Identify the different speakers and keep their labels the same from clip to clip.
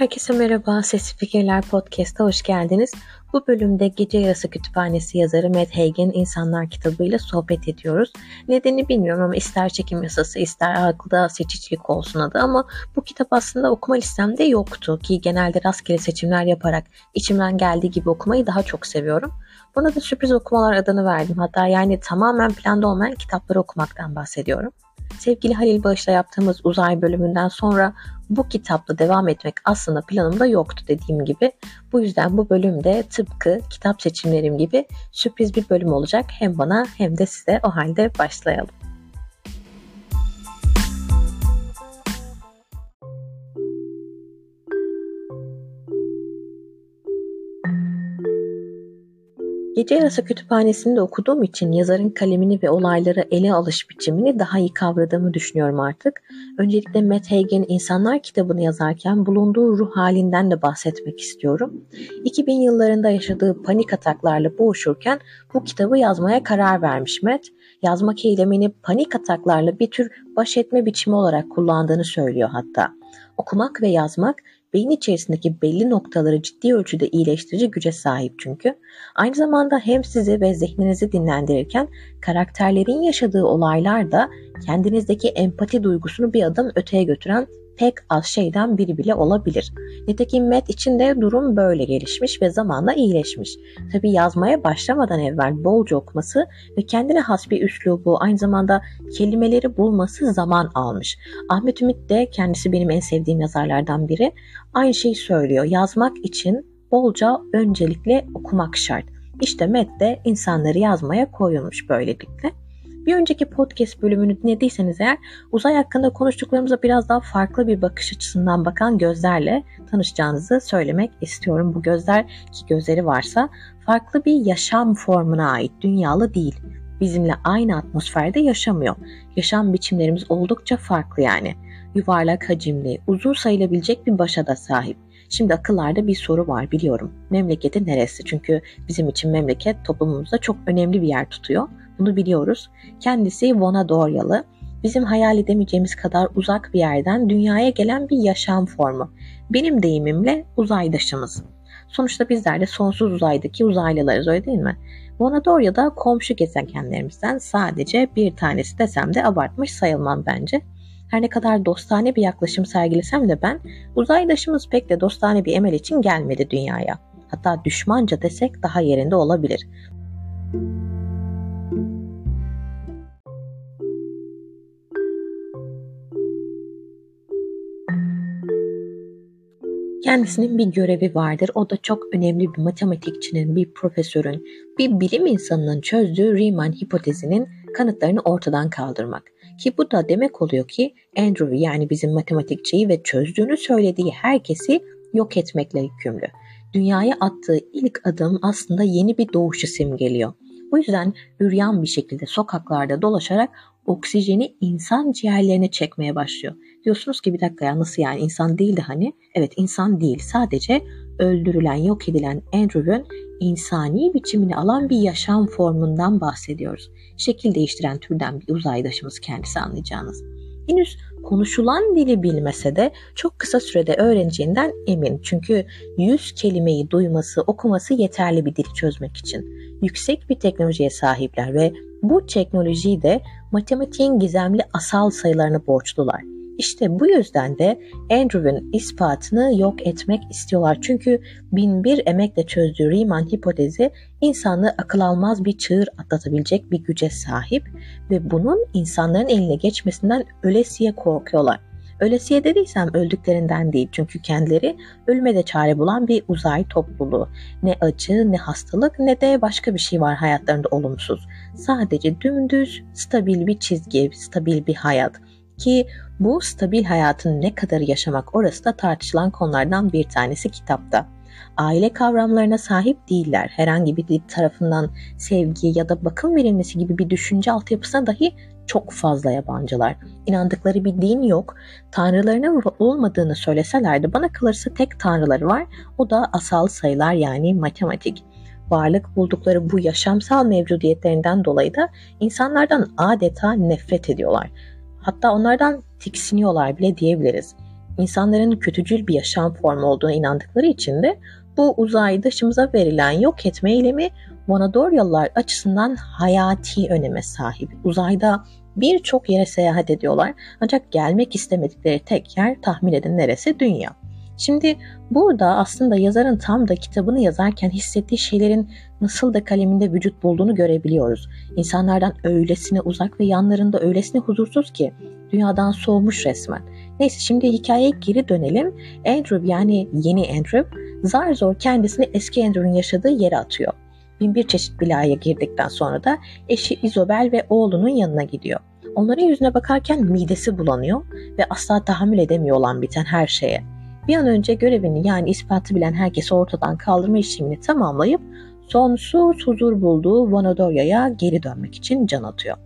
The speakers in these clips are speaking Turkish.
Speaker 1: Herkese merhaba, Sesli Fikirler Podcast'a hoş geldiniz. Bu bölümde Gece Yarısı Kütüphanesi yazarı Matt Haig'in İnsanlar kitabıyla sohbet ediyoruz. Nedeni bilmiyorum ama ister çekim yasası ister akılda seçicilik olsun adı ama bu kitap aslında okuma listemde yoktu ki genelde rastgele seçimler yaparak içimden geldiği gibi okumayı daha çok seviyorum. Buna da sürpriz okumalar adını verdim. Hatta yani tamamen planda olmayan kitapları okumaktan bahsediyorum. Sevgili Halil Bağış'la yaptığımız uzay bölümünden sonra bu kitapla devam etmek aslında planımda yoktu dediğim gibi. Bu yüzden bu bölümde tıpkı kitap seçimlerim gibi sürpriz bir bölüm olacak. Hem bana hem de size o halde başlayalım. Gece Yarısı Kütüphanesi'nde okuduğum için yazarın kalemini ve olayları ele alış biçimini daha iyi kavradığımı düşünüyorum artık. Öncelikle Matt Haig'in İnsanlar kitabını yazarken bulunduğu ruh halinden de bahsetmek istiyorum. 2000 yıllarında yaşadığı panik ataklarla boğuşurken bu kitabı yazmaya karar vermiş Matt. Yazmak eylemini panik ataklarla bir tür baş etme biçimi olarak kullandığını söylüyor hatta. Okumak ve yazmak beyin içerisindeki belli noktaları ciddi ölçüde iyileştirici güce sahip çünkü. Aynı zamanda hem sizi ve zihninizi dinlendirirken karakterlerin yaşadığı olaylar da kendinizdeki empati duygusunu bir adım öteye götüren pek az şeyden biri bile olabilir. Nitekim Matt için de durum böyle gelişmiş ve zamanla iyileşmiş. Tabi yazmaya başlamadan evvel bolca okuması ve kendine has bir üslubu aynı zamanda kelimeleri bulması zaman almış. Ahmet Ümit de kendisi benim en sevdiğim yazarlardan biri aynı şeyi söylüyor. Yazmak için bolca öncelikle okumak şart. İşte Matt de insanları yazmaya koyulmuş böylelikle. Bir önceki podcast bölümünü dinlediyseniz eğer uzay hakkında konuştuklarımıza biraz daha farklı bir bakış açısından bakan gözlerle tanışacağınızı söylemek istiyorum. Bu gözler ki gözleri varsa farklı bir yaşam formuna ait dünyalı değil. Bizimle aynı atmosferde yaşamıyor. Yaşam biçimlerimiz oldukça farklı yani. Yuvarlak hacimli, uzun sayılabilecek bir başa da sahip. Şimdi akıllarda bir soru var biliyorum. Memleketi neresi? Çünkü bizim için memleket toplumumuzda çok önemli bir yer tutuyor. Bunu biliyoruz. Kendisi Vonadoryalı. Bizim hayal edemeyeceğimiz kadar uzak bir yerden dünyaya gelen bir yaşam formu. Benim deyimimle uzaydaşımız. Sonuçta bizler de sonsuz uzaydaki uzaylılarız öyle değil mi? Vonadorya'da komşu gezegenlerimizden sadece bir tanesi desem de abartmış sayılmam bence. Her ne kadar dostane bir yaklaşım sergilesem de ben uzaydaşımız pek de dostane bir emel için gelmedi dünyaya. Hatta düşmanca desek daha yerinde olabilir. Kendisinin bir görevi vardır. O da çok önemli bir matematikçinin, bir profesörün, bir bilim insanının çözdüğü Riemann hipotezinin kanıtlarını ortadan kaldırmak. Ki bu da demek oluyor ki Andrew yani bizim matematikçiyi ve çözdüğünü söylediği herkesi yok etmekle yükümlü. Dünyaya attığı ilk adım aslında yeni bir doğuşu simgeliyor. Bu yüzden üryan bir şekilde sokaklarda dolaşarak oksijeni insan ciğerlerine çekmeye başlıyor. Diyorsunuz ki bir dakika ya nasıl yani insan değildi hani? Evet insan değil sadece öldürülen yok edilen Andrew'un insani biçimini alan bir yaşam formundan bahsediyoruz. Şekil değiştiren türden bir uzaydaşımız kendisi anlayacağınız. Henüz konuşulan dili bilmese de çok kısa sürede öğreneceğinden emin. Çünkü 100 kelimeyi duyması, okuması yeterli bir dili çözmek için. Yüksek bir teknolojiye sahipler ve bu teknolojiyi de matematiğin gizemli asal sayılarına borçlular. İşte bu yüzden de Andrew'un ispatını yok etmek istiyorlar. Çünkü bin bir emekle çözdüğü Riemann hipotezi insanlığı akıl almaz bir çığır atlatabilecek bir güce sahip ve bunun insanların eline geçmesinden ölesiye korkuyorlar. Ölesiye dediysem öldüklerinden değil çünkü kendileri ölüme de çare bulan bir uzay topluluğu. Ne acı ne hastalık ne de başka bir şey var hayatlarında olumsuz. Sadece dümdüz stabil bir çizgi, stabil bir hayat. Ki bu stabil hayatın ne kadar yaşamak orası da tartışılan konulardan bir tanesi kitapta. Aile kavramlarına sahip değiller. Herhangi bir tarafından sevgi ya da bakım verilmesi gibi bir düşünce altyapısına dahi çok fazla yabancılar. İnandıkları bir din yok. Tanrılarının olmadığını söyleseler de bana kalırsa tek tanrıları var. O da asal sayılar yani matematik. Varlık buldukları bu yaşamsal mevcudiyetlerinden dolayı da insanlardan adeta nefret ediyorlar. Hatta onlardan tiksiniyorlar bile diyebiliriz. insanların kötücül bir yaşam formu olduğuna inandıkları için de bu uzay dışımıza verilen yok etme eylemi Vonadoryalılar açısından hayati öneme sahip. Uzayda birçok yere seyahat ediyorlar ancak gelmek istemedikleri tek yer tahmin edin neresi? Dünya. Şimdi burada aslında yazarın tam da kitabını yazarken hissettiği şeylerin nasıl da kaleminde vücut bulduğunu görebiliyoruz. İnsanlardan öylesine uzak ve yanlarında öylesine huzursuz ki dünyadan soğumuş resmen. Neyse şimdi hikayeye geri dönelim. Andrew yani yeni Andrew zar zor kendisini eski Andrew'un yaşadığı yere atıyor. Bin bir çeşit bilaya girdikten sonra da eşi Isabel ve oğlunun yanına gidiyor. Onların yüzüne bakarken midesi bulanıyor ve asla tahammül edemiyor olan biten her şeye. Bir an önce görevini yani ispatı bilen herkesi ortadan kaldırma işlemini tamamlayıp sonsuz huzur bulduğu Vanadorya'ya geri dönmek için can atıyor.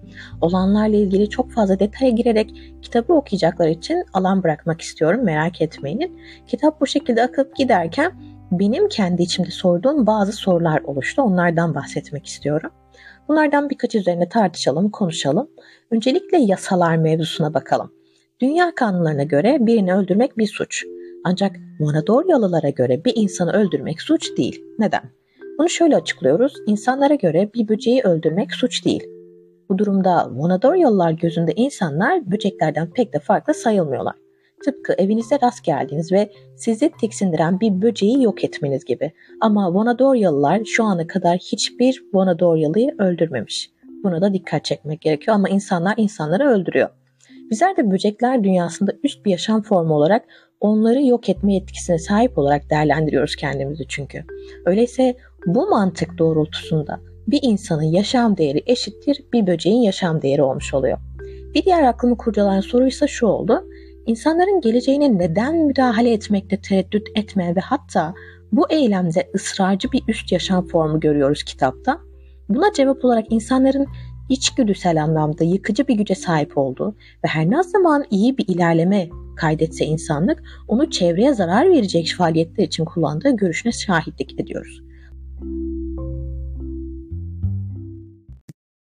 Speaker 1: Olanlarla ilgili çok fazla detaya girerek kitabı okuyacaklar için alan bırakmak istiyorum merak etmeyin. Kitap bu şekilde akıp giderken benim kendi içimde sorduğum bazı sorular oluştu. Onlardan bahsetmek istiyorum. Bunlardan birkaç üzerine tartışalım, konuşalım. Öncelikle yasalar mevzusuna bakalım. Dünya kanunlarına göre birini öldürmek bir suç. Ancak Monadoryalılara göre bir insanı öldürmek suç değil. Neden? Bunu şöyle açıklıyoruz. İnsanlara göre bir böceği öldürmek suç değil. Bu durumda Monadoryalılar gözünde insanlar böceklerden pek de farklı sayılmıyorlar. Tıpkı evinize rast geldiğiniz ve sizi tiksindiren bir böceği yok etmeniz gibi. Ama Vonadoryalılar şu ana kadar hiçbir Vonadoryalı'yı öldürmemiş. Buna da dikkat çekmek gerekiyor ama insanlar insanları öldürüyor. Bizler de böcekler dünyasında üst bir yaşam formu olarak onları yok etme yetkisine sahip olarak değerlendiriyoruz kendimizi çünkü. Öyleyse bu mantık doğrultusunda bir insanın yaşam değeri eşittir bir böceğin yaşam değeri olmuş oluyor. Bir diğer aklımı kurcalayan soru ise şu oldu. İnsanların geleceğine neden müdahale etmekte tereddüt etmeyen ve hatta bu eylemde ısrarcı bir üst yaşam formu görüyoruz kitapta. Buna cevap olarak insanların içgüdüsel anlamda yıkıcı bir güce sahip olduğu ve her ne zaman iyi bir ilerleme kaydetse insanlık onu çevreye zarar verecek faaliyetler için kullandığı görüşüne şahitlik ediyoruz.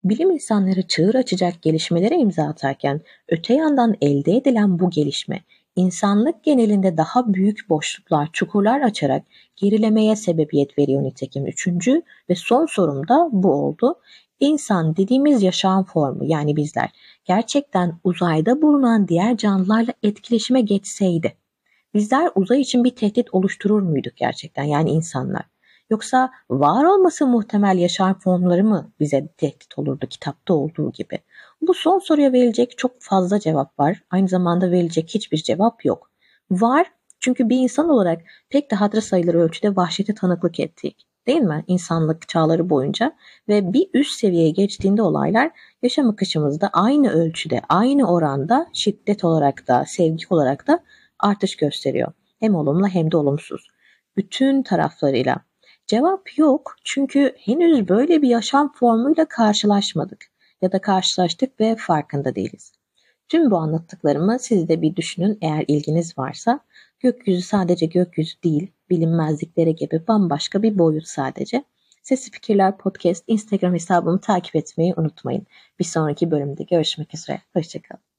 Speaker 1: Bilim insanları çığır açacak gelişmelere imza atarken öte yandan elde edilen bu gelişme insanlık genelinde daha büyük boşluklar, çukurlar açarak gerilemeye sebebiyet veriyor nitekim. Üçüncü ve son sorum da bu oldu. İnsan dediğimiz yaşam formu yani bizler gerçekten uzayda bulunan diğer canlılarla etkileşime geçseydi bizler uzay için bir tehdit oluşturur muyduk gerçekten yani insanlar? Yoksa var olması muhtemel yaşam formları mı bize tehdit olurdu kitapta olduğu gibi? Bu son soruya verilecek çok fazla cevap var. Aynı zamanda verilecek hiçbir cevap yok. Var çünkü bir insan olarak pek de hatırı sayılır ölçüde vahşete tanıklık ettik. Değil mi? İnsanlık çağları boyunca ve bir üst seviyeye geçtiğinde olaylar yaşam akışımızda aynı ölçüde, aynı oranda şiddet olarak da, sevgi olarak da artış gösteriyor. Hem olumlu hem de olumsuz. Bütün taraflarıyla. Cevap yok çünkü henüz böyle bir yaşam formuyla karşılaşmadık ya da karşılaştık ve farkında değiliz. Tüm bu anlattıklarımı siz de bir düşünün eğer ilginiz varsa. Gökyüzü sadece gökyüzü değil, bilinmezliklere gibi bambaşka bir boyut sadece. Sesli Fikirler Podcast Instagram hesabımı takip etmeyi unutmayın. Bir sonraki bölümde görüşmek üzere. Hoşçakalın.